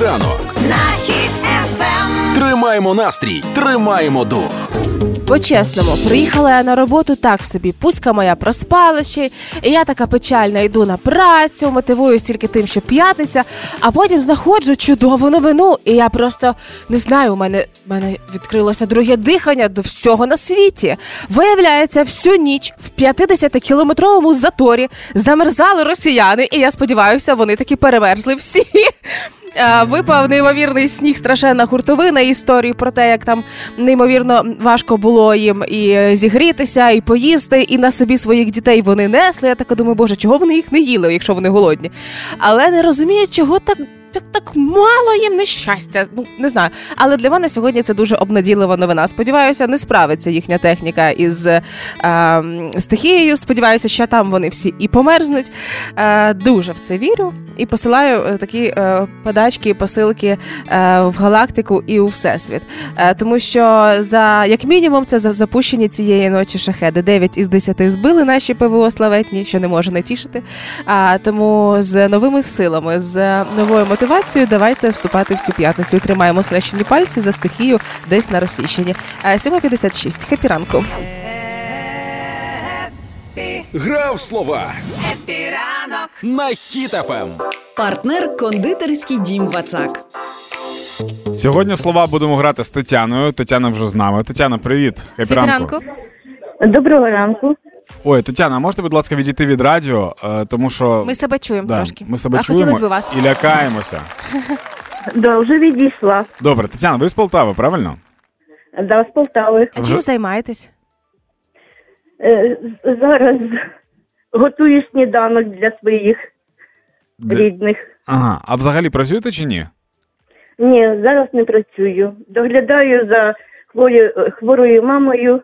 ранок. на хід ефем. Тримаємо настрій, тримаємо дух. По-чесному, приїхала я на роботу так собі. Пуська моя проспала ще, і я така печальна йду на працю, мотивуюсь тільки тим, що п'ятниця, а потім знаходжу чудову новину. І я просто не знаю, у мене, у мене відкрилося друге дихання до всього на світі. Виявляється, всю ніч в 50-кілометровому заторі замерзали росіяни, і я сподіваюся, вони таки переверзли всі. Випав неймовірний сніг, страшенна хуртовина історію про те, як там неймовірно важко було їм і е, зігрітися, і поїсти, і на собі своїх дітей вони несли. Я так думаю, боже, чого вони їх не їли, якщо вони голодні. Але не розумію, чого так. Так, так мало їм нещастя. Ну не знаю. Але для мене сьогодні це дуже обнадійлива новина. Сподіваюся, не справиться їхня техніка із е, стихією. Сподіваюся, що там вони всі і померзнуть. Е, дуже в це вірю і посилаю е, такі е, подачки, посилки е, в галактику і у всесвіт. Е, тому що за як мінімум це за запущені цієї ночі шахеди. 9 із 10 збили наші ПВО славетні, що не може не тішити. А тому з новими силами, з новою мотивацією, давайте вступати в цю п'ятницю. Тримаємо схрещені пальці за стихію десь на Російщині. Е, 7.56. Хеппі ранку. Грав слова Хеппі ранок. на Ем. Хіт-ФМ. Партнер кондитерський дім Вацак. Сьогодні слова будемо грати з Тетяною. Тетяна вже з нами. Тетяна, привіт. Хеппі ранку. Доброго ранку. Ой, Тетяна, а можете, будь ласка, відійти від радіо, Е, тому що Ми себе чуємо да, трошки. ми себе а чуємо хотілося б вас. і лякаємося. Да, вже відійшла. Добре, Тетяна, ви з Полтави, правильно? Да, з Полтави. А чим займаєтесь? Е, з- зараз готую сніданок для своїх Де- рідних. Ага, а взагалі працюєте чи ні? Ні, зараз не працюю. Доглядаю за хворою, хворою мамою.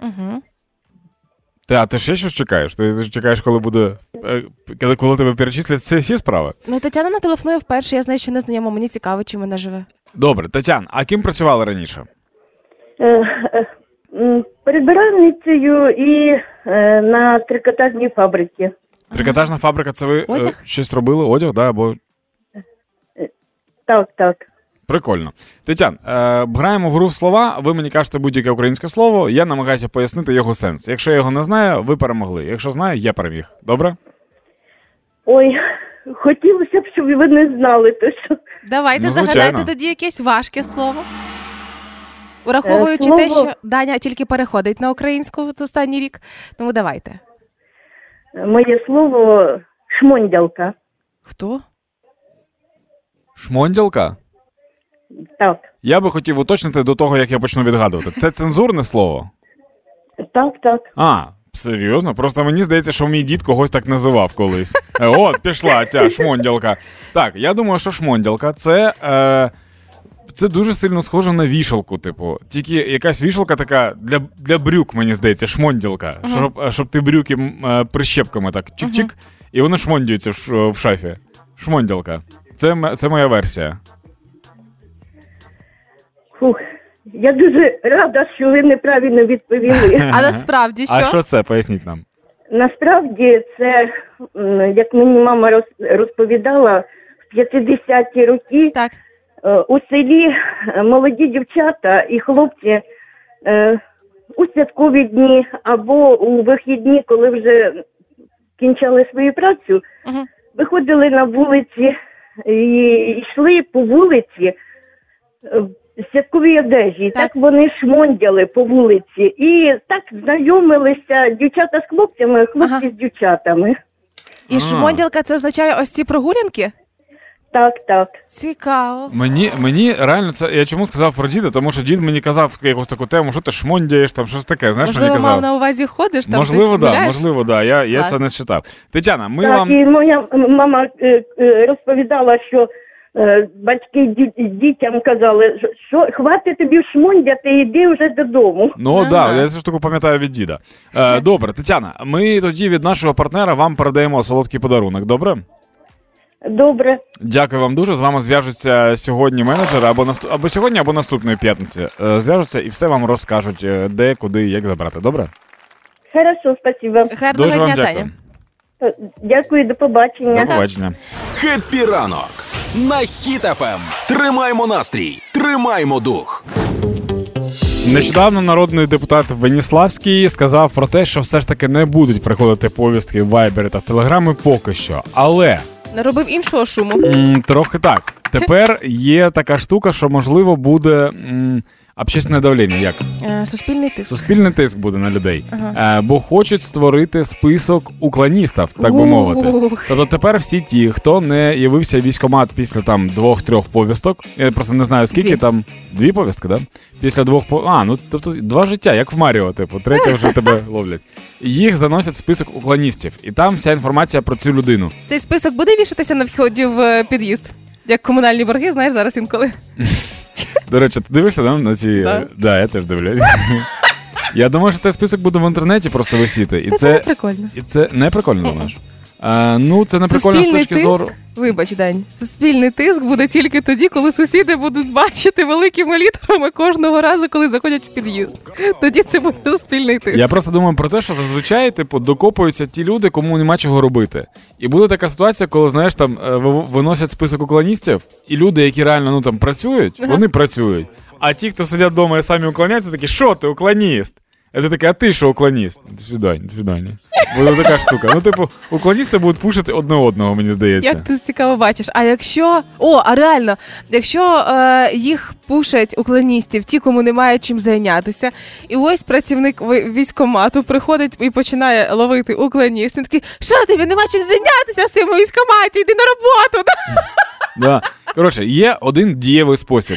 Угу. Ти, а ти ще щось чекаєш? Ти, чекаєш, коли буде. е, коли, коли тебе перечислять всі, всі справи? Ну, Тетяна на телефонує вперше, я знаю, що не знайома. Мені цікаво, чим вона живе. Добре, Тетян, а ким працювали раніше? Е, е, Перебиральницею і на трикотажній фабриці. Трикотажна фабрика, це ви Одяг? щось робили, одяг, да? Або Так, так. Прикольно. Тетян, е, граємо в гру в слова, ви мені кажете будь-яке українське слово, я намагаюся пояснити його сенс. Якщо я його не знаю, ви перемогли. Якщо знаю, я переміг. Добре? Ой, хотілося б, щоб ви не знали то, що Давайте Ну, загадайте тоді якесь важке слово. Ураховуючи Е, те, слово- що Даня тільки переходить на українську в останній рік. Тому давайте. моє слово шмондялка. Хто? Шмондялка? Так, Я би хотів уточнити до того, як я почну відгадувати. Це цензурне слово? так, так. А, серйозно? Просто мені здається, що мій дід когось так називав колись. Е, От, пішла ця шмондялка. Так, я думаю, що шмондялка це. Е, це дуже сильно схоже на вішалку, типу. Тільки якась вішалка така для, для брюк, мені здається, шмондялка. Щоб, е, щоб ти брюки е, прищепками так чик-чик, і вони шмондюються в, в шафі. Шмондялка. Це, це моя версія. Фух. Я дуже рада, що ви неправильно відповіли. А насправді що? А що це? Поясніть нам. Насправді це, м, як мені мама роз- розповідала, в 50-ті роки Так. е, у селі е, молоді дівчата і хлопці е, у святкові дні або у вихідні, коли вже кінчали свою працю, Мгм. виходили на вулиці і йшли по вулиці е, святковій одежі. І Так. так. вони шмондяли по вулиці. І так знайомилися дівчата з хлопцями, хлопці Ага. з дівчатами. І шмонділка це означає ось ці прогулянки? Так, так. Цікаво. Мені, мені реально це. Я чому сказав про діда, тому що дід мені казав якусь таку тему, що ти шмондяєш, там щось таке. Знаєш, Можливо, мені мав казав. на увазі ходиш там. можливо, десь да, гуляєш? можливо, да. Я, я Клас. це не читав. Тетяна, ми так, вам. і моя мама е, е, розповідала, що батьки дітям казали, що хватить тобі шмондяти, іди вже додому. Ну Ага. да, я цю штуку пам'ятаю від діда. Е, добре, Тетяна, ми тоді від нашого партнера вам передаємо солодкий подарунок. Добре? Добре, Дякую вам дуже. З вами зв'яжуться сьогодні менеджери або наступ... або сьогодні, або наступної п'ятниці. Е, зв'яжуться і все вам розкажуть, е, де, куди, як забрати. Добре? хорошо, спасибо. Гарного Дуже дня, дякую. Таня. Дякую, до побачення. До побачення. Хеппі ранок на Хіт ФМ. Тримаємо настрій, тримаємо дух. Нещодавно народний депутат Веніславський сказав про те, що все ж таки не будуть приходити повістки в Вайбері та в Телеграми поки що. Але не робив іншого шуму. м, трохи так. Тепер є така штука, що можливо буде м, общественне давлення. Як Е, Суспільний тиск. суспільний тиск буде на людей, е, бо хочуть створити список уклоністів, так би мовити. Тобто тепер всі ті, хто не явився в військкомат після там двох-трьох повісток, я просто не знаю скільки Дві. там дві повістки, да? Після двох а, ну тобто два життя, як в Маріо, типу, третє вже тебе ловлять. Їх заносять в список уклоністів, і там вся інформація про цю людину. Цей список буде вішатися на вході в е, під'їзд. Як комунальні борги, знаєш, зараз інколи. До речі, ти дивишся да, на ці. Да. Да, я теж дивлюсь. Я думаю, що цей список буде в інтернеті просто висіти. І Та це не прикольно. і це не прикольно, думаєш? А, ну, це не прикольно з точки тиск, зору. вибач, Дань, суспільний тиск буде тільки тоді, коли сусіди будуть бачити великими літерами кожного разу, коли заходять в під'їзд. Тоді це буде суспільний тиск. Я просто думаю про те, що зазвичай, типу, докопуються ті люди, кому нема чого робити. І буде така ситуація, коли знаєш, там е, виносять список уклоністів, і люди, які реально ну там працюють, вони працюють. А ті, хто сидять вдома і самі уклоняються, такі, що ти уклоніст? А ти такий, а ти що уклоніст? До свидання, до свидання. Буде така штука. Ну, типу, уклоністи будуть пушити одне одного, мені здається. Як ти цікаво бачиш? А якщо о, а реально, якщо е, їх пушать уклоністів, ті, кому немає чим зайнятися, і ось працівник військкомату приходить і починає ловити уклоніст, він такий, що тобі нема чим зайнятися в своєму військкоматі, йди на роботу. Да. Коротше, є один дієвий спосіб.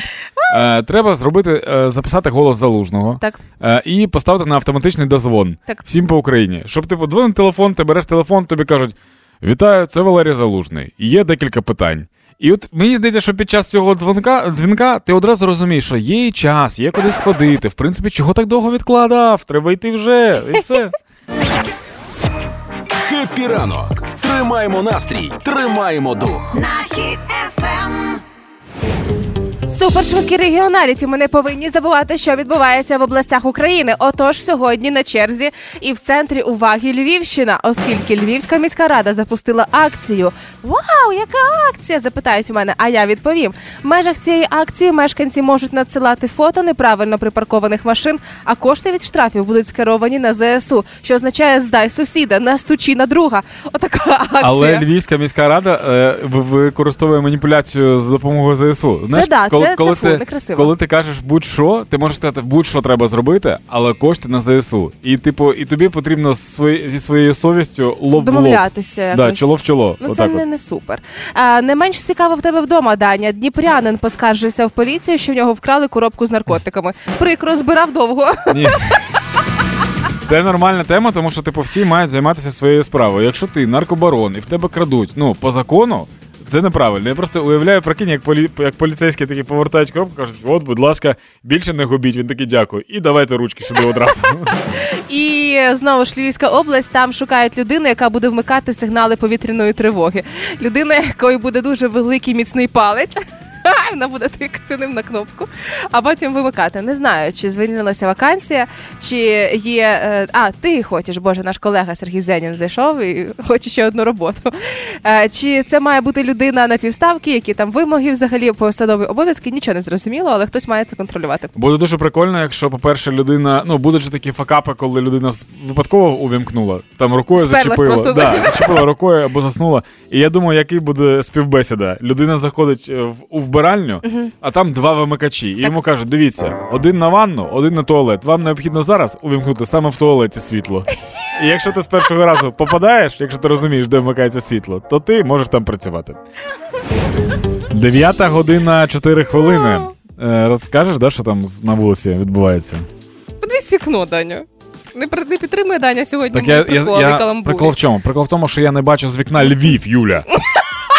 Е, треба зробити, е, записати голос залужного Так. е, і поставити на автоматичний дозвон Так. всім по Україні. Щоб ти подзвонив телефон, ти береш телефон, тобі кажуть: Вітаю, це Валерій Залужний. Є декілька питань. І от мені здається, що під час цього дзвонка дзвінка ти одразу розумієш, що є і час, є кудись ходити. В принципі, чого так довго відкладав? Треба йти вже, і все. Хеппі ранок. Тримаємо настрій, тримаємо дух. на хід ефем. Супершвидкі регіоналіті ми не повинні забувати, що відбувається в областях України. Отож, сьогодні на черзі і в центрі уваги Львівщина, оскільки Львівська міська рада запустила акцію. Вау, яка акція? запитають у мене. А я відповім: в межах цієї акції мешканці можуть надсилати фото неправильно припаркованих машин, а кошти від штрафів будуть скеровані на ЗСУ, що означає здай сусіда, настучи на друга. Отака акція. Але Львівська міська рада е, використовує маніпуляцію з допомогою ЗСУ. Знаєш, да, коли, це- це коли фу, ти, некрасиво. коли ти кажеш будь-що, ти можеш сказати, будь-що треба зробити, але кошти на ЗСУ. І типу, і тобі потрібно свої- зі своєю совістю лоб в лоб. Да, чоло в чоло. Ну, це не, не супер. А, не менш цікаво в тебе вдома, Даня. Дніпрянин поскаржився в поліцію, що в нього вкрали коробку з наркотиками. Прикро збирав довго. Ні. Це нормальна тема, тому що типу всі мають займатися своєю справою. Якщо ти наркобарон і в тебе крадуть, ну по закону. Це неправильно. Я просто уявляю, прикинь, як полі... як поліцейські такі повертають коробку, кажуть, от, будь ласка, більше не губіть. Він такий дякую. І давайте ручки сюди одразу. І знову ж Львівська область там шукають людину, яка буде вмикати сигнали повітряної тривоги. Людина, якої буде дуже великий міцний палець. Вона буде тикати ним на кнопку, а потім вимикати. Не знаю, чи звільнилася вакансія, чи є. е, А, ти хочеш, боже, наш колега Сергій Зенін зайшов і хоче ще одну роботу. Е, Чи це має бути людина на півставки, які там вимоги взагалі посадові обов'язки? Нічого не зрозуміло, але хтось має це контролювати. Буде дуже прикольно, якщо, по-перше, людина. Ну, будуть же такі факапи, коли людина випадково увімкнула, там рукою Сперлась зачепила. просто, да, зачепила рукою або заснула. І я думаю, який буде співбесіда. Людина заходить е, в вбиральню, а там два вимикачі. І йому кажуть: дивіться, один на ванну, один на туалет. Вам необхідно зараз увімкнути саме в туалеті світло. І якщо ти з першого разу попадаєш, якщо ти розумієш, де вмикається світло, то ти можеш там працювати. Дев'ята година 4 хвилини. Е, Розкажеш, да, що там на вулиці відбувається? Подивись вікно, Даня. Не, не підтримує Даня сьогодні Так я, я, я, прикол в чому? Прикол в тому, що я не бачу з вікна Львів, Юля.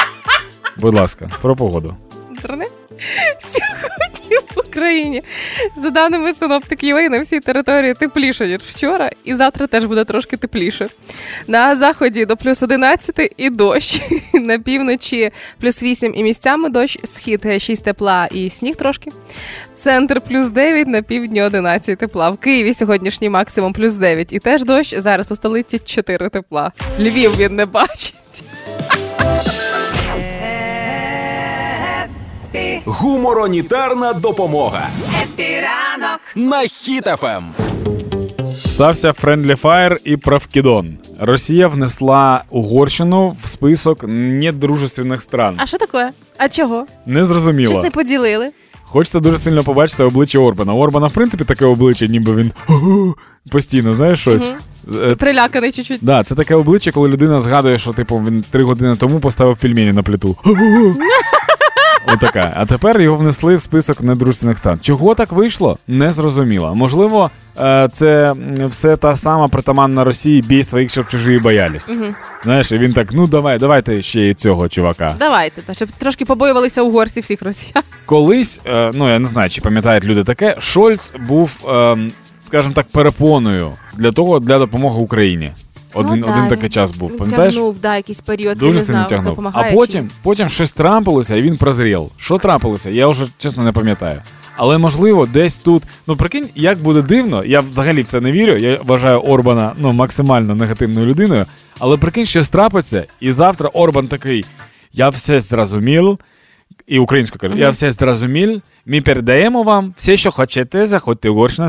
Будь ласка, про погоду. Інтернет? Сьогодні в Україні, за даними синоптиків, на всій території тепліше, ніж вчора, і завтра теж буде трошки тепліше. На заході до плюс 11 і дощ. На півночі плюс 8 і місцями дощ, схід 6 тепла і сніг трошки. Центр плюс 9, на півдні 11 тепла. В Києві сьогоднішній максимум плюс 9 і теж дощ. Зараз у столиці 4 тепла. Львів він не бачить. Гуморонітарна допомога Хеппі ранок. на Ем. Хіт-ФМ. Стався Friendly Fire і Правкідон. Росія внесла Угорщину в список недружественных стран. А що таке? А чого? Незрозуміло. Щось не поділили. Хочеться дуже сильно побачити обличчя Орбана. У Орбана, в принципі, таке обличчя, ніби він постійно, знаєш щось. Е, Приляканий чуть-чуть. Да, це таке обличчя, коли людина згадує, що типу він три години тому поставив пельмені на плиту. Отака. А тепер його внесли в список недружественних стран. Чого так вийшло? Не зрозуміло. Можливо, е, це все та сама притаманна Росії бій своїх, щоб чужі боялись. Знаєш, і він так: ну давай, давайте ще й цього чувака. Давайте, та, щоб трошки побоювалися угорці всіх росіян. Колись, е, ну я не знаю, чи пам'ятають люди таке, Шольц був, е, скажімо так, перепоною для того для допомоги Україні. Один, Ну, один да, такий час був. Пам'ятаєш? Тягнув, да, якийсь період, Дуже сильно тягнув. А потім, потім щось трапилося, і він прозрів. Що трапилося? Я вже чесно не пам'ятаю. Але можливо, десь тут. Ну прикинь, як буде дивно, я взагалі в це не вірю. Я вважаю Орбана ну максимально негативною людиною. Але прикинь, щось трапиться, і завтра Орбан такий: я все зрозумів. І українською кажу, я все зрозумів. Ми передаємо вам все, що хочете, заходьте в Угорщину,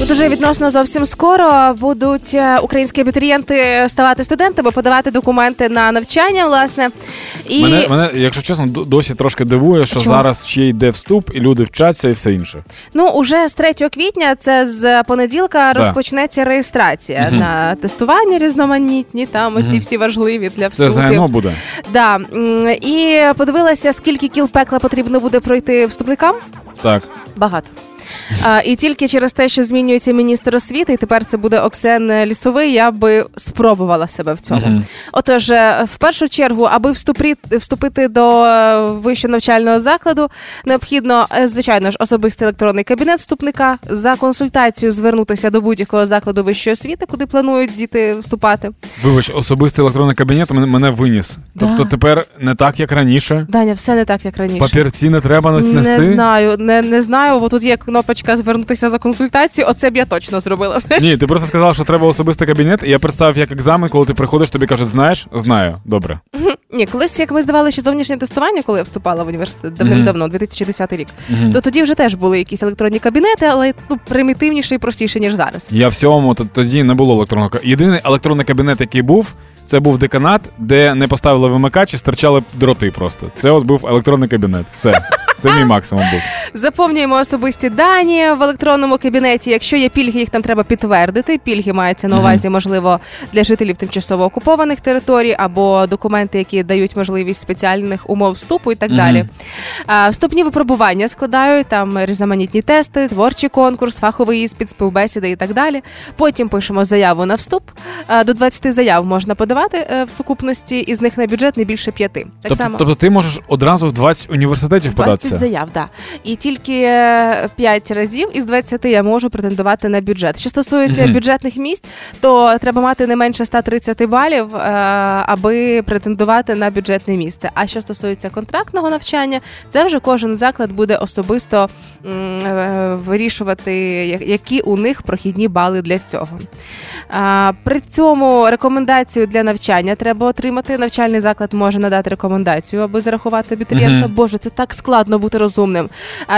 Хіт-ФМ. Уже відносно зовсім скоро будуть е, українські абітурієнти ставати студентами, подавати документи на навчання, власне. І Мене, мене, якщо чесно, досі трошки дивує, що Чому? зараз ще йде вступ, і люди вчаться і все інше. ну уже з 3 квітня, це з понеділка, Да. розпочнеться реєстрація Мгм. на тестування різноманітні, там оці Мгм. всі важливі для Це вступів. ЗНО буде. Да. І подивилася, скільки кіл пекла потрібно буде пройти вступникам. Так. Багато. А, і тільки через те, що змінюється міністр освіти, і тепер це буде Оксен Лісовий, я би спробувала себе в цьому. Мгм. Отож, е, в першу чергу, аби вступити, вступити до е, вищого навчального закладу, необхідно, е, звичайно ж, особистий електронний кабінет вступника за консультацією звернутися до будь-якого закладу вищої освіти, куди планують діти вступати. Вибач, особистий електронний кабінет мене, виніс. Да. Тобто тепер не так, як раніше. Даня, все не так, як раніше. Папірці не треба нести. Не знаю, не, не знаю, бо тут є кнопочка звернутися за консультацією. Оце б я точно зробила. знаєш. Ні, ти просто сказав, що треба особистий кабінет, і я представив як екзамен, коли ти приходиш, тобі кажуть, знаєш? Знаю, добре. Ні, колись як ми здавали ще зовнішнє тестування, коли я вступала в університет давним-давно, 2010 рік, то тоді вже теж були якісь електронні кабінети, але ну примітивніше і простіше, ніж зараз. Я в цьому тоді не було електронного Єдиний електронний кабінет, який був, це був деканат, де не поставили вимикач і стирчали дроти просто. Це от був електронний кабінет. Все. Це мій максимум був. Заповнюємо особисті дані в електронному кабінеті. Якщо є пільги, їх там треба підтвердити. Пільги мається на увазі, можливо, для жителів тимчасово окупованих територій або документи, які дають можливість спеціальних умов вступу і так далі. А, Вступні випробування складають там різноманітні тести, творчий конкурс, фаховий іспит, співбесіди і так далі. Потім пишемо заяву на вступ. А, До 20 заяв можна подавати е, в сукупності, із них на бюджет не більше п'яти. Так Тобто, само. тобто ти можеш одразу в 20 університетів 20 податися. заяв, да. І тільки 5 разів із 20 я можу претендувати на бюджет. Що стосується Мгм. бюджетних місць, то треба мати не менше 130 балів, е, аби претендувати на бюджетне місце. А що стосується контрактного навчання, це вже кожен заклад буде особисто е, вирішувати, які у них прохідні бали для цього. При цьому рекомендацію для навчання треба отримати. Навчальний заклад може надати рекомендацію, аби зарахувати абітурієнта. Мгм. Боже, це так складно бути розумним.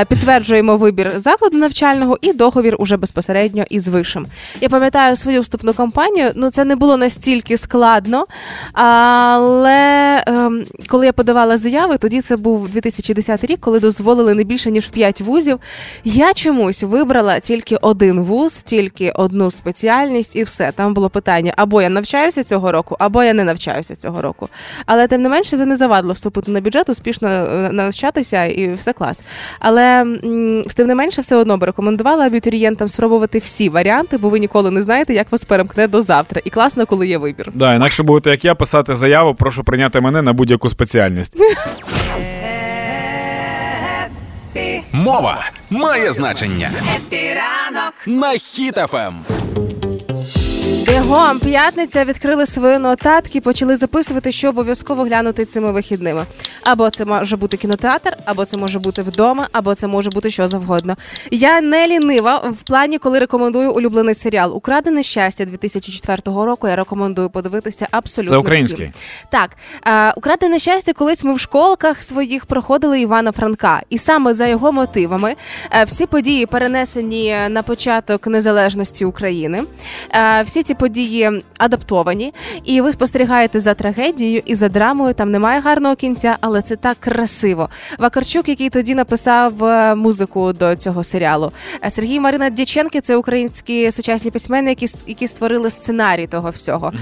Підтверджуємо вибір закладу навчального і договір уже безпосередньо із вишим. Я пам'ятаю свою вступну кампанію. Ну це не було настільки складно, але ем, коли я подавала заяви, тоді це був 2010 рік, коли дозволили не більше ніж 5 вузів. Я чомусь вибрала тільки один вуз, тільки одну спеціальність, і все. Там було питання: або я навчаюся цього року, або я не навчаюся цього року. Але тим не менше це не завадило вступити на бюджет, успішно е, навчатися і все клас. Але тим не менше, все одно би рекомендувала абітурієнтам спробувати всі варіанти, бо ви ніколи не знаєте, як вас перемкне до завтра. І класно, коли є вибір. Да, інакше будете, як я, писати заяву, прошу прийняти мене на будь-яку спеціальність. Мова має значення Епіранок. на Ем. Бігом, п'ятниця відкрили свої нотатки, почали записувати, що обов'язково глянути цими вихідними. Або це може бути кінотеатр, або це може бути вдома, або це може бути що завгодно. Я не лінива в плані, коли рекомендую улюблений серіал Украдене щастя 2004 року. Я рекомендую подивитися абсолютно. Це український? всім. Так, украдене щастя, колись ми в школках своїх проходили Івана Франка, і саме за його мотивами е, всі події перенесені на початок незалежності України. Е, ці події адаптовані, і ви спостерігаєте за трагедією і за драмою. Там немає гарного кінця, але це так красиво. Вакарчук, який тоді написав е, музику до цього серіалу. Е, Сергій Марина Дяченки це українські сучасні письменники, які створили сценарій того всього.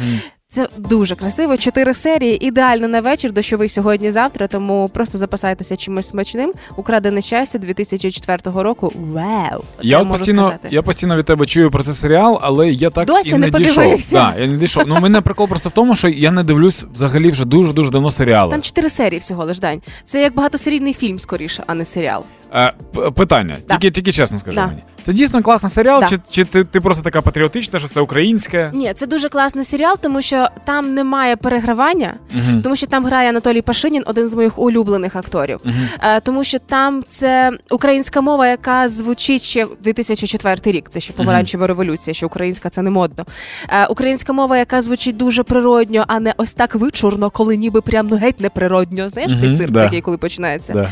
Це дуже красиво. Чотири серії, ідеально на вечір, дощовий сьогодні-завтра. Тому просто запасайтеся чимось смачним. Украдене щастя 2004 року. Вау! Я постійно, сказати. я постійно від тебе чую про цей серіал, але я так Досі і не не, дійшов. Да, я не дійшов. Ну, мене прикол просто в тому, що я не дивлюсь взагалі вже дуже дуже давно серіали. Там чотири серії всього лиш дань. Це як багатосерійний фільм скоріше, а не серіал. Е, питання, Да. тільки, тільки чесно скажи Да. мені. Це дійсно класний серіал, Да. чи, чи це ти просто така патріотична, що це українське? Ні, це дуже класний серіал, тому що там немає перегравання, Мгм. тому що там грає Анатолій Пашинін, один з моїх улюблених акторів. Е, тому що там це українська мова, яка звучить ще 2004 рік. Це ще помаранчева революція, що українська це не модно. Е, українська мова, яка звучить дуже природньо, а не ось так вичурно, коли ніби прям ну геть неприродньо. Знаєш, цей цирк да. такий, коли починається. Да.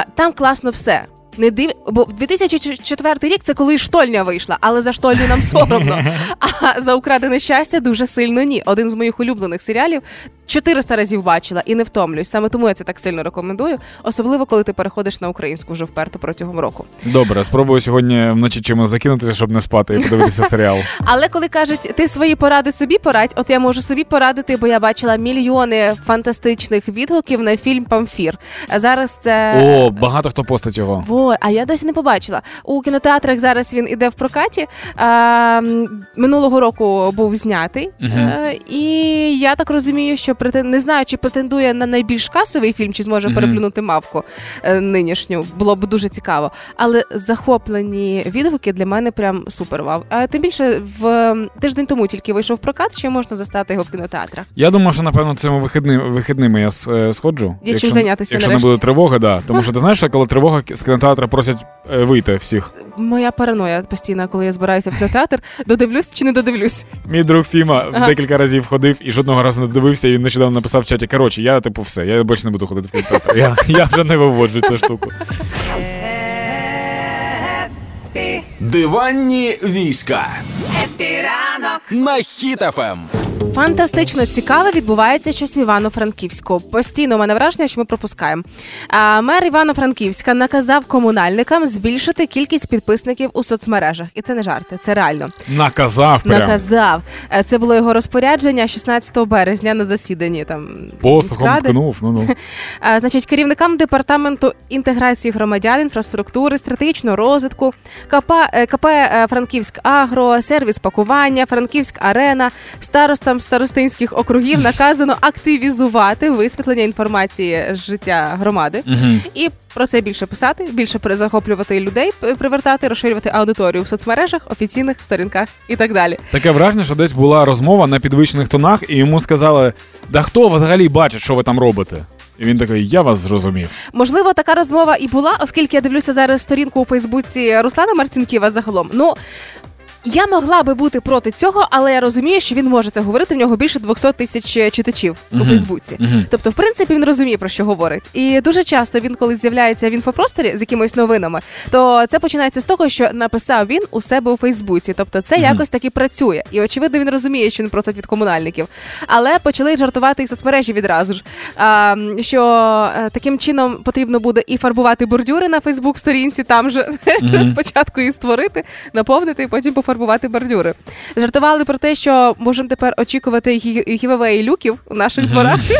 Е, там класно все. Не див, бо в 2004 рік це коли штольня вийшла, але за штольню нам соромно. А за украдене щастя дуже сильно ні. Один з моїх улюблених серіалів 400 разів бачила і не втомлююсь. Саме тому я це так сильно рекомендую, особливо коли ти переходиш на українську вже вперто протягом року. Добре, спробую сьогодні вночі чимось закинутися, щоб не спати і подивитися серіал. Але коли кажуть, ти свої поради собі порадь, от я можу собі порадити, бо я бачила мільйони фантастичних відгуків на фільм Памфір. Зараз це О, багато хто постить його. Во, а я досі не побачила. У кінотеатрах зараз він іде в прокаті. Е, минулого року був знятий. Е, і я так розумію, що претен... не знаю, чи претендує на найбільш касовий фільм, чи зможе Мгм. переплюнути мавку е, нинішню. Було б дуже цікаво. Але захоплені відгуки для мене прям супер вау. А тим більше в тиждень тому тільки вийшов прокат, ще можна застати його в кінотеатрах. Я думаю, що напевно цими вихідними, вихідними я е, сходжу. Є чим зайнятися Якщо нарешті. не буде тривоги, да. Тому що ти знаєш, коли тривога з кінотеатра просять е, вийти всіх. Моя параноя постійна, коли я збираюся в кінотеатр, додивлюсь чи не додивлюсь. Мій друг Фіма Ага. декілька разів ходив і жодного разу не дивився, і він нещодавно написав в чаті. Коротше, я типу все, я більше не буду ходити в кінотеатр. Я, я вже не виводжу цю штуку. Диванні війська Хеппі ранок. на Ем. Хіт-ФМ. Фантастично цікаве відбувається щось в Івано-Франківську. Постійно у мене враження, що ми пропускаємо. А, мер Івано-Франківська наказав комунальникам збільшити кількість підписників у соцмережах. І це не жарти, це реально. Наказав прям. Наказав. Е, Це було його розпорядження 16 березня на засіданні. Там Посухом ткнув. Ну ну. А, Значить, керівникам департаменту інтеграції громадян, інфраструктури, стратегічного розвитку, КП, е, КП е, Франківськ Агро, сервіс пакування, Франківськ Арена, старостам старостинських округів наказано активізувати висвітлення інформації з життя громади і про це більше писати, більше перезахоплювати людей, привертати, розширювати аудиторію в соцмережах, офіційних сторінках і так далі. Таке враження, що десь була розмова на підвищених тонах, і йому сказали: да хто взагалі бачить, що ви там робите? І він такий, я вас зрозумів. Можливо, така розмова і була, оскільки я дивлюся зараз сторінку у Фейсбуці Руслана Марцінківа загалом. Ну. Я могла би бути проти цього, але я розумію, що він може це говорити. В нього більше 200 тисяч читачів у Мгм. Фейсбуці. Мгм. Тобто, в принципі, він розуміє про що говорить. І дуже часто він, коли з'являється в інфопросторі з якимись новинами, то це починається з того, що написав він у себе у Фейсбуці. Тобто, це якось таки працює. І очевидно, він розуміє, що він просить від комунальників. Але почали жартувати і соцмережі відразу ж. А, що е, таким чином потрібно буде і фарбувати бордюри на Фейсбук-сторінці, там же Мгм. спочатку її створити, наповнити і потім пофарбувати бордюри. Жартували про те, що можемо тепер очікувати гі- гівевеї люків у наших дворах.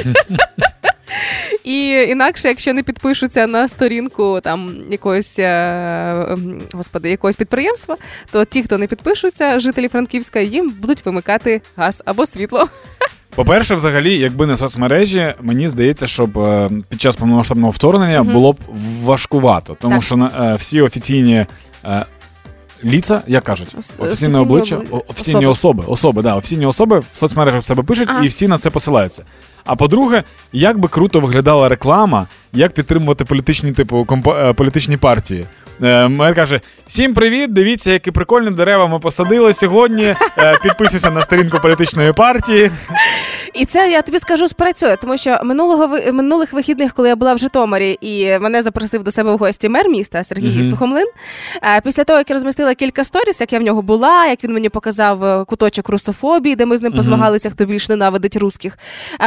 І інакше, якщо не підпишуться на сторінку там якогось е, господи, якогось підприємства, то ті, хто не підпишуться, жителі Франківська, їм будуть вимикати газ або світло. По-перше, взагалі, якби не соцмережі, мені здається, щоб е, під час повномасштабного вторгнення Мгм. було б важкувато, тому Так. що е, всі офіційні. е, ліца, як кажуть, офіційне обличчя, офіційні особи, особи, да, офіційні особи в соцмережах в себе пишуть, Ага. і всі на це посилаються. А по-друге, як би круто виглядала реклама, як підтримувати політичні типу компа- е, політичні партії. Е, Мер каже: всім привіт! Дивіться, які прикольні дерева ми посадили сьогодні. Е, Підписуйся на сторінку політичної партії. І це я тобі скажу спрацює, тому що минулого минулих вихідних, коли я була в Житомирі, і мене запросив до себе в гості мер міста Сергій Мгм. Сухомлин. е, Після того, як я розмістила кілька сторіс, як я в нього була, як він мені показав куточок русофобії, де ми з ним позмагалися, хто більш ненавидить русських.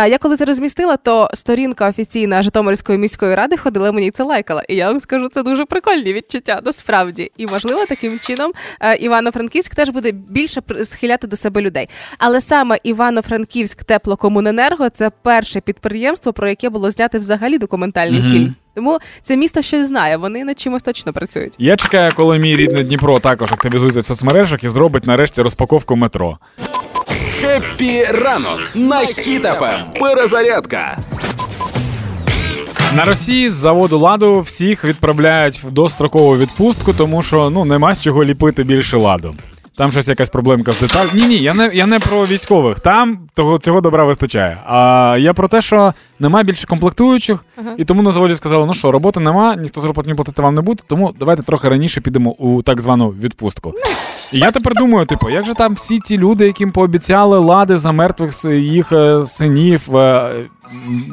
Я коли це розмістила, то сторінка офіційна Житомирської міської ради ходила мені це лайкала. І я вам скажу, це дуже прикольні відчуття насправді. І можливо, таким чином е, Івано-Франківськ теж буде більше схиляти до себе людей. Але саме Івано-Франківськ теплокомуненерго це перше підприємство, про яке було знято взагалі документальний Мгм. фільм. Тому це місто щось знає. Вони над чимось точно працюють. Я чекаю, коли мій рідний Дніпро також активізується в соцмережах і зробить нарешті розпаковку метро. Хеппі ранок на Хіт-ФМ. Перезарядка. На Росії з заводу ладу всіх відправляють в дострокову відпустку, тому що ну нема з чого ліпити більше ладу. Там щось якась проблемка з деталь. Ні, ні, я не я не про військових. Там того цього добра вистачає. А я про те, що нема більше комплектуючих, і тому на заводі сказали: ну що, роботи нема, ніхто зарплатню платити вам не буде, тому давайте трохи раніше підемо у так звану відпустку. І я тепер думаю, типу, як же там всі ті люди, яким пообіцяли лади за мертвих їх е, синів, е,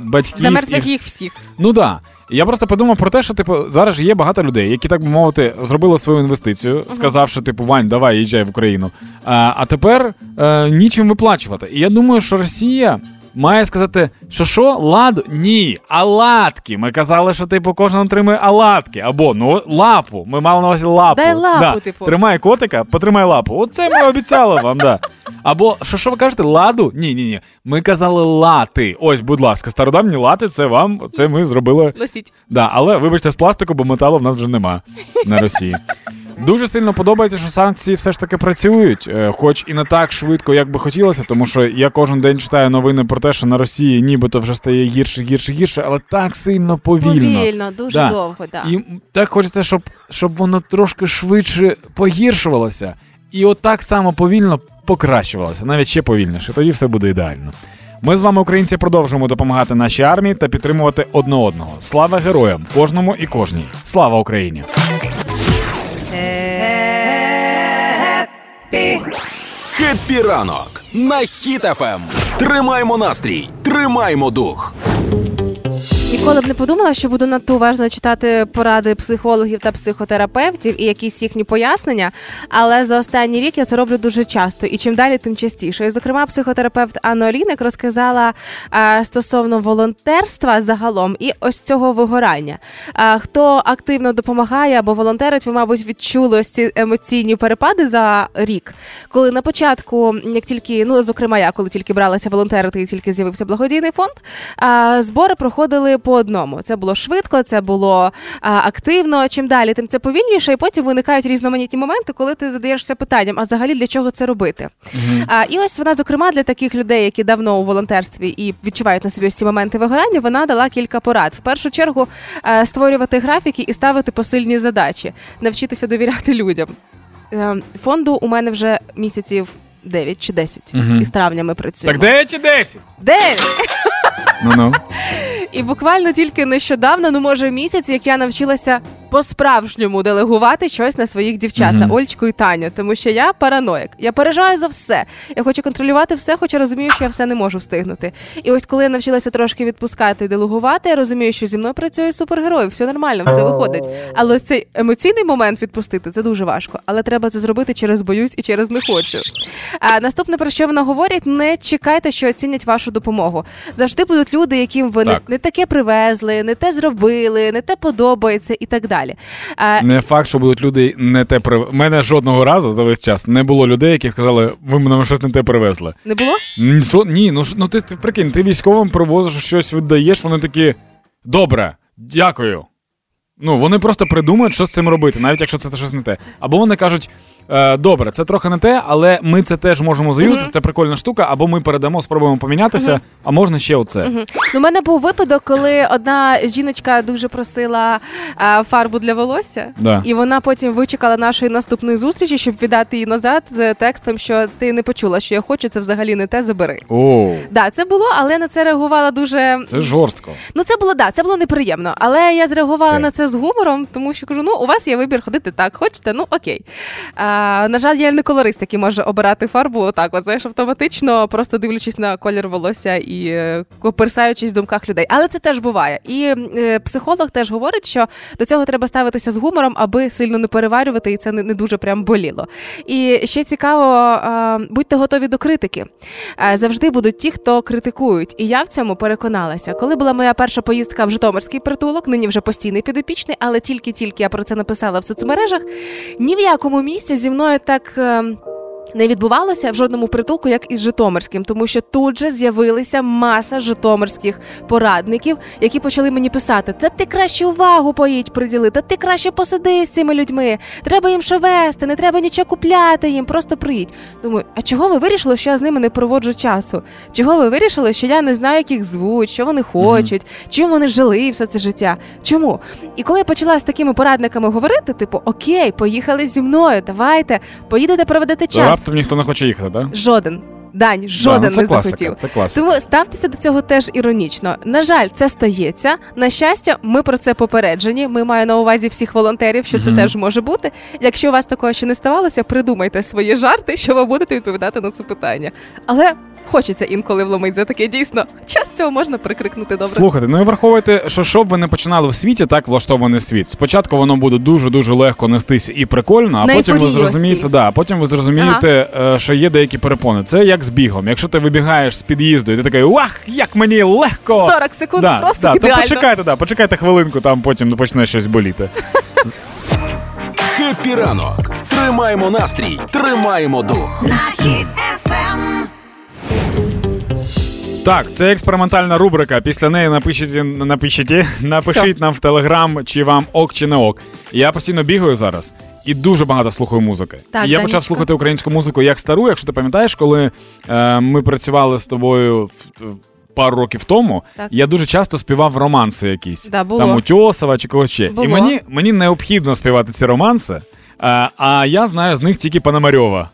батьків За мертвих і... їх всіх. Ну да. Я просто подумав про те, що типу зараз ж є багато людей, які так би мовити зробили свою інвестицію, сказавши, типу, Вань, давай їжджай в Україну. А, а тепер е, нічим виплачувати. І я думаю, що Росія має сказати, що що, ладу? Ні, аладки. Ми казали, що типу кожен отримує аладки. Або ну лапу. Ми мали на увазі лапу. Дай лапу, да. типу. Тримай котика, потримай лапу. Оце ми обіцяли вам, да. Або що, що ви кажете, ладу? Ні, ні, ні. Ми казали лати. Ось, будь ласка, стародавні лати, це вам, це ми зробили. Носіть. Да, але вибачте з пластику, бо металу в нас вже нема на Росії. Дуже сильно подобається, що санкції все ж таки працюють, е, хоч і не так швидко, як би хотілося, тому що я кожен день читаю новини про те, що на Росії нібито вже стає гірше, гірше, гірше, але так сильно повільно. Повільно, дуже Да. довго, так. І так хочеться, щоб, щоб воно трошки швидше погіршувалося, і отак само повільно покращувалося, навіть ще повільніше. Тоді все буде ідеально. Ми з вами, українці, продовжуємо допомагати нашій армії та підтримувати одне одного. Слава героям, кожному і кожній. Слава Україні! Хеппі. Хеппі ранок на Хіт-ФМ. Тримаймо настрій, тримаймо дух. Ніколи б не подумала, що буду надто уважно читати поради психологів та психотерапевтів і якісь їхні пояснення. Але за останній рік я це роблю дуже часто, і чим далі, тим частіше. І, зокрема, психотерапевт Анна Олійник розказала а, стосовно волонтерства загалом і ось цього вигорання. А, хто активно допомагає або волонтерить, ви, мабуть, відчули ось ці емоційні перепади за рік, коли на початку, як тільки, ну зокрема, я коли тільки бралася волонтерити, і тільки з'явився благодійний фонд, а, збори проходили по одному. Це було швидко, це було а, активно. Чим далі, тим це повільніше, і потім виникають різноманітні моменти, коли ти задаєшся питанням, а взагалі для чого це робити? А, і ось вона, зокрема, для таких людей, які давно у волонтерстві і відчувають на собі ось ці моменти вигорання, вона дала кілька порад. В першу чергу створювати графіки і ставити посильні задачі, навчитися довіряти людям. Е, Фонду у мене вже місяців 9 чи 10. Мгм. Із травня ми працюємо. Так 9 чи 10? 9! Ну ну. І буквально тільки нещодавно, ну може місяць, як я навчилася по-справжньому делегувати щось на своїх дівчат, на Ольчку і Таню, тому що я параноїк. Я переживаю за все. Я хочу контролювати все, хоча розумію, що я все не можу встигнути. І ось коли я навчилася трошки відпускати і делегувати, я розумію, що зі мною працює супергерой, все нормально, все виходить. Але ось цей емоційний момент відпустити це дуже важко. Але треба це зробити через боюсь і через не хочу. А наступне про що вона говорить: не чекайте, що оцінять вашу допомогу. Завжди будуть люди, яким ви не, не таке привезли, не те зробили, не те подобається і так далі. А, Не факт, що будуть люди не те при... Мене жодного разу за весь час не було людей, які сказали, ви нам щось не те привезли. не було? Що? Ні, ну ну ти, ти прикинь, ти військовим привозиш щось, віддаєш, вони такі. Добре, дякую. Ну, вони просто придумають, що з цим робити, навіть якщо це щось не те. Або вони кажуть: Е, добре, це трохи не те, але ми це теж можемо заюзати. Це прикольна штука, або ми передамо, спробуємо помінятися, а можна ще оце. Ну, у мене був випадок, коли одна жіночка дуже просила е, фарбу для волосся, Да. і вона потім вичекала нашої наступної зустрічі, щоб віддати її назад з текстом, що ти не почула, що я хочу, це взагалі не те, забери. О, Да, це було, але на це реагувала дуже. це жорстко. Ну, це було да, це було неприємно. Але я зреагувала Окей. на це з гумором, тому що кажу: ну, у вас є вибір ходити так, хочете, ну окей. А, на жаль, я не колорист, який може обирати фарбу отак, от, знаєш, автоматично, просто дивлячись на колір волосся і е, коперсаючись в думках людей. Але це теж буває. І е, психолог теж говорить, що до цього треба ставитися з гумором, аби сильно не переварювати, і це не, дуже прям боліло. І ще цікаво, е, будьте готові до критики. Е, завжди будуть ті, хто критикують. І я в цьому переконалася. Коли була моя перша поїздка в Житомирський притулок, нині вже постійний підопічний, але тільки-тільки я про це написала в соцмережах. Ні в якому місці зі мною так. Не відбувалося в жодному притулку, як із Житомирським, тому що тут же з'явилися маса житомирських порадників, які почали мені писати: Та ти краще увагу поїдь приділи, та ти краще посиди з цими людьми. Треба їм що вести, не треба нічого купляти їм, просто приїдь. Думаю, а чого ви вирішили, що я з ними не проводжу часу? Чого ви вирішили, що я не знаю, як їх звуть, що вони хочуть, чим вони жили все це життя? Чому? І коли я почала з такими порадниками говорити, типу, окей, поїхали зі мною, давайте, поїдете проведете час. Раптом ніхто не хоче їхати, так? Жоден. Дань, жоден да, ну, це не класика, захотів. Це класика. Тому ставтеся до цього теж іронічно. На жаль, це стається. На щастя, ми про це попереджені. Ми маємо на увазі всіх волонтерів, що це Мгм. теж може бути. Якщо у вас такого ще не ставалося, придумайте свої жарти, що ви будете відповідати на це питання. Але хочеться інколи вломить за таке дійсно. Час цього можна прикрикнути добре. Слухайте, ну і враховуйте, що щоб ви не починали в світі, так влаштований світ. Спочатку воно буде дуже дуже легко нестись і прикольно, а На потім ви ейфорії ось зрозумієте, цій. да, а потім ви зрозумієте, е, що є деякі перепони. Це як з бігом. Якщо ти вибігаєш з під'їзду, і ти такий вах, як мені легко! 40 секунд да, просто да, то ідеально. почекайте, да, почекайте хвилинку, там потім почне щось боліти. Хеппі ранок. Тримаємо настрій, тримаємо дух. На хід ефем. Так, це експериментальна рубрика. Після неї напишіть, напишіть, напишіть нам в телеграм, чи вам ок, чи не ок. Я постійно бігаю зараз і дуже багато слухаю музики. Так, і я почав слухати українську музику як стару, якщо ти пам'ятаєш, коли е, ми працювали з тобою в, в- пару років тому, Так. я дуже часто співав романси якісь. Да, було. Там Утьосова чи когось ще. Було. І мені, мені необхідно співати ці романси. Е, а я знаю з них тільки Пономарьова.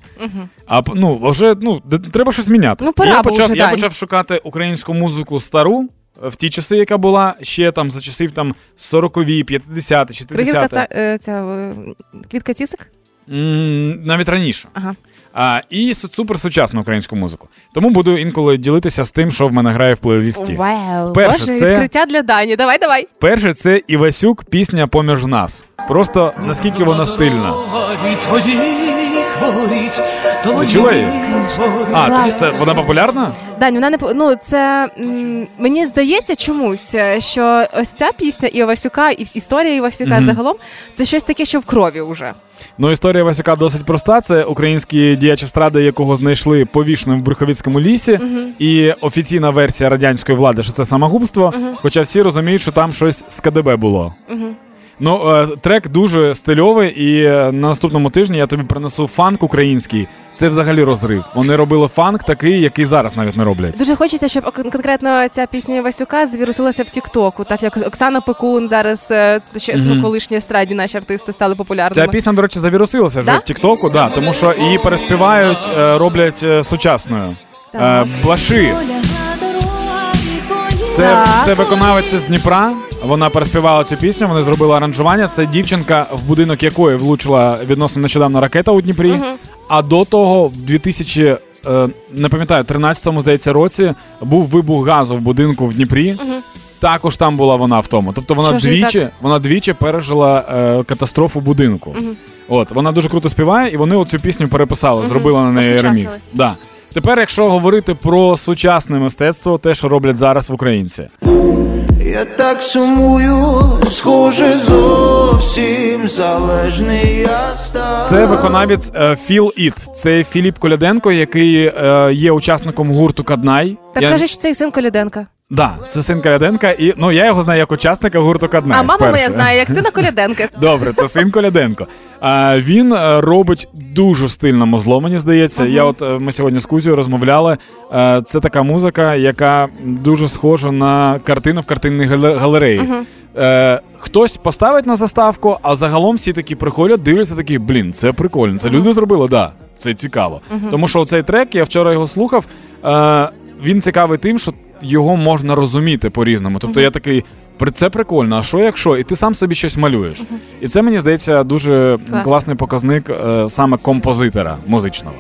А ну вже ну треба щось міняти. Ну, пора я почав, уже, я почав шукати українську музику стару е, в ті часи, яка була ще там за часів там 40-ві, 50-ті, Кригівка 60-ті. ця, е, ця квітка цісик? М, навіть раніше. Ага. А, і су- супер сучасну українську музику. Тому буду інколи ділитися з тим, що в мене грає в плейлісті. Вау, Перше, Боже, це- відкриття для Дані. Давай, давай. Перше, це Івасюк, пісня поміж нас. Просто наскільки вона стильна. Ви чули її? А, це вона популярна? Дань, вона не по- ну це м, мені здається чомусь, е, що ось ця пісня і Івасюка, і історія Івасюка загалом це щось таке, що в крові вже. Ну, історія Васюка досить проста. Це український діяч естради, якого знайшли повішеним в Брюховицькому лісі. І офіційна версія радянської влади, що це самогубство. Хоча всі розуміють, що там щось з КДБ було. Ну, е, трек дуже стильовий, і е, на наступному тижні я тобі принесу фанк український. Це взагалі розрив. Вони робили фанк такий, який зараз навіть не роблять. Дуже хочеться, щоб кон- конкретно ця пісня Івасюка звірусилася в Тіктоку, так як Оксана Пекун зараз е, ще ну, колишні естрадні наші артисти стали популярними. Ця пісня, до речі, завірусилася вже Да? в Тіктоку, да, тому що її переспівають, е, роблять е, сучасною. Е, Так. Блаши. Це, це виконавиця з Дніпра. Вона переспівала цю пісню, вони зробили аранжування. Це дівчинка, в будинок якої влучила відносно нещодавно ракета у Дніпрі. А до того, в 2000, е, не пам'ятаю, 13-му, здається, році був вибух газу в будинку в Дніпрі. Також там була вона в тому. Тобто вона Що двічі, вона двічі пережила е, катастрофу будинку. От вона дуже круто співає, і вони оцю пісню переписали, зробили на неї ремікс. Да. Тепер, якщо говорити про сучасне мистецтво, те, що роблять зараз в українці. Я так сумую, схоже, зовсім залежний я став. Це виконавець е, Іт. It. Це Філіп Коляденко, який е, є учасником гурту Каднай. Так Я- кажеш, цей син Коляденка. Да, це син Коляденка, і ну я його знаю як учасника гурту Каднай. А мама вперше. моя знає, як сина Коляденка. Добре, це син Коляденко. А, він е, робить дуже стильне музло, мені здається. Я от е, ми сьогодні з Кузією розмовляли. Е, це така музика, яка дуже схожа на картину в картинній гале- галереї. Е, хтось поставить на заставку, а загалом всі такі приходять, дивляться такі, блін, це прикольно. Це люди зробили, да. Це цікаво. Тому що цей трек, я вчора його слухав. Е, він цікавий тим, що його можна розуміти по-різному. Тобто я такий. «При- Це прикольно, а що якщо? І ти сам собі щось малюєш. І це мені здається дуже Клас. класний показник е, саме композитора музичного.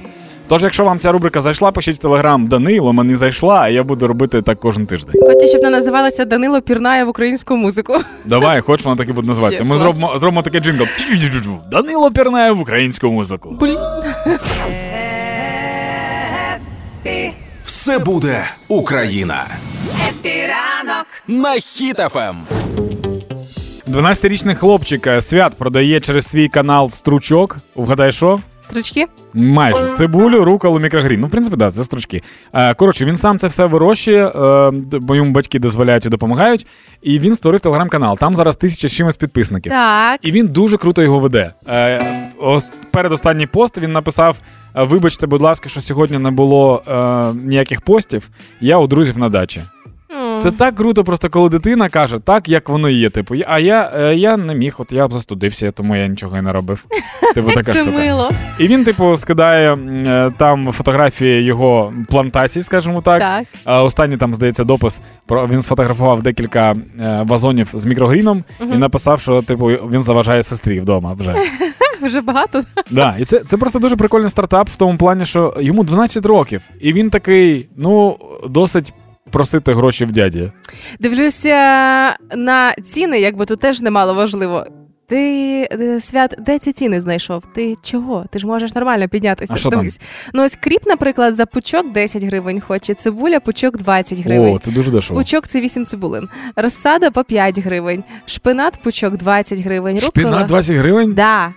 Тож, якщо вам ця рубрика зайшла, пишіть в телеграм Данило, мені зайшла, а я буду робити так кожен тиждень. Хочу, щоб вона називалася Данило Пірнає в українську музику. Давай, хоч вона так і буде називатися. Ми зробимо, зробимо такий джингл. Данило пірнає в українську музику. Все буде Україна. Хеппі ранок. На Ем. Хіт-ФМ. 12-річний хлопчик е, свят продає через свій канал стручок. Вгадай, що? Стручки? Майже цибулю, руколу, мікрогрін. Ну, в принципі, да, це стручки. Е, коротше, він сам це все вирощує, е, бо йому батьки дозволяють і допомагають. І він створив телеграм-канал. Там зараз тисяча з чимось підписників. Так. І він дуже круто його веде. Ос- передостанній пост він написав: Вибачте, будь ласка, що сьогодні не було е, ніяких постів. Я у друзів на дачі. Це так круто, просто коли дитина каже так, як воно є. Типу, а я, е, я не міг, от я б застудився, тому я нічого і не робив. Типу, така Це штука. мило. І він, типу, скидає е, там фотографії його плантацій, скажімо так. Так. А останній там, здається, допис про він сфотографував декілька е, вазонів з мікрогріном і написав, що типу він заважає сестрі вдома вже. Вже багато. да, і це, це просто дуже прикольний стартап в тому плані, що йому 12 років, і він такий, ну, досить просити гроші в дяді. Дивлюся на ціни, якби тут теж немало важливо. Ти е, свят, де ці ціни знайшов? Ти чого? Ти ж можеш нормально піднятися. А що там? Ну ось кріп, наприклад, за пучок 10 гривень хоче, цибуля пучок 20 гривень. О, це дуже дешево. Пучок це 8 цибулин. Розсада по 5 гривень. Шпинат пучок 20 гривень. Рукола... Шпінат 20 гривень? Да.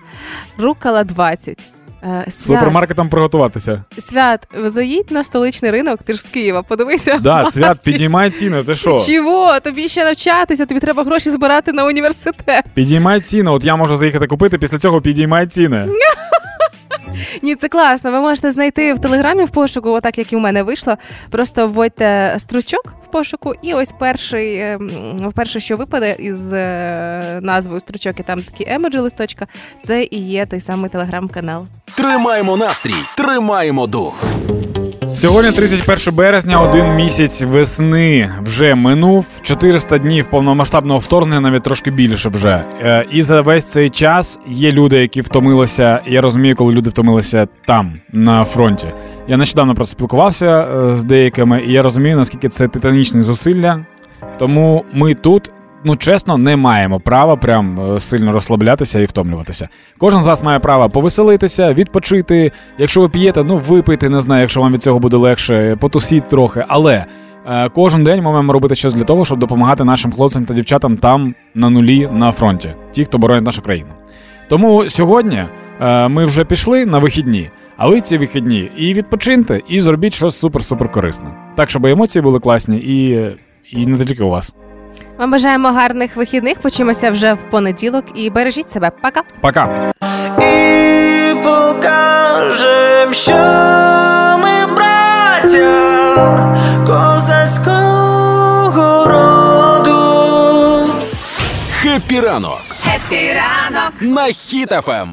Рукола 20. Е, Свят, Супермаркетом приготуватися. свят, заїдь на столичний ринок, ти ж з Києва, подивися. Да, свят, підіймай ціни, ти що? Чого? Тобі ще навчатися, тобі треба гроші збирати на університет. Підіймай ціни, от я можу заїхати купити, після цього підіймай ціни. Ні, це класно. Ви можете знайти в телеграмі в пошуку, отак як і у мене вийшло. Просто вводьте стручок в пошуку, і ось перший, ем, перше, що випаде із е, назвою стручок, і там такі емоджі листочка. Це і є той самий телеграм-канал. Тримаємо настрій, тримаємо дух. Сьогодні 31 березня, один місяць весни вже минув. 400 днів повномасштабного вторгнення, навіть трошки більше вже. Е, І за весь цей час є люди, які втомилися. Я розумію, коли люди втомилися там, на фронті. Я нещодавно просто спілкувався е, з деякими, і я розумію, наскільки це титанічні зусилля. Тому ми тут. Ну, чесно, не маємо права прям е, сильно розслаблятися і втомлюватися. Кожен з вас має право повеселитися, відпочити. Якщо ви п'єте, ну випийте, не знаю, якщо вам від цього буде легше, потусіть трохи. Але е, кожен день ми маємо робити щось для того, щоб допомагати нашим хлопцям та дівчатам там на нулі на фронті, ті, хто боронить нашу країну. Тому сьогодні е, ми вже пішли на вихідні, а ви ці вихідні і відпочиньте, і зробіть щось супер-супер корисне. Так, щоб емоції були класні і, і не тільки у вас. Вам бажаємо гарних вихідних. Почуємося вже в понеділок і бережіть себе. Пока. Пока! І покажем, що ми браття козацького роду. Хеппі ранок Хеппі ранок. на Хіт-ФМ.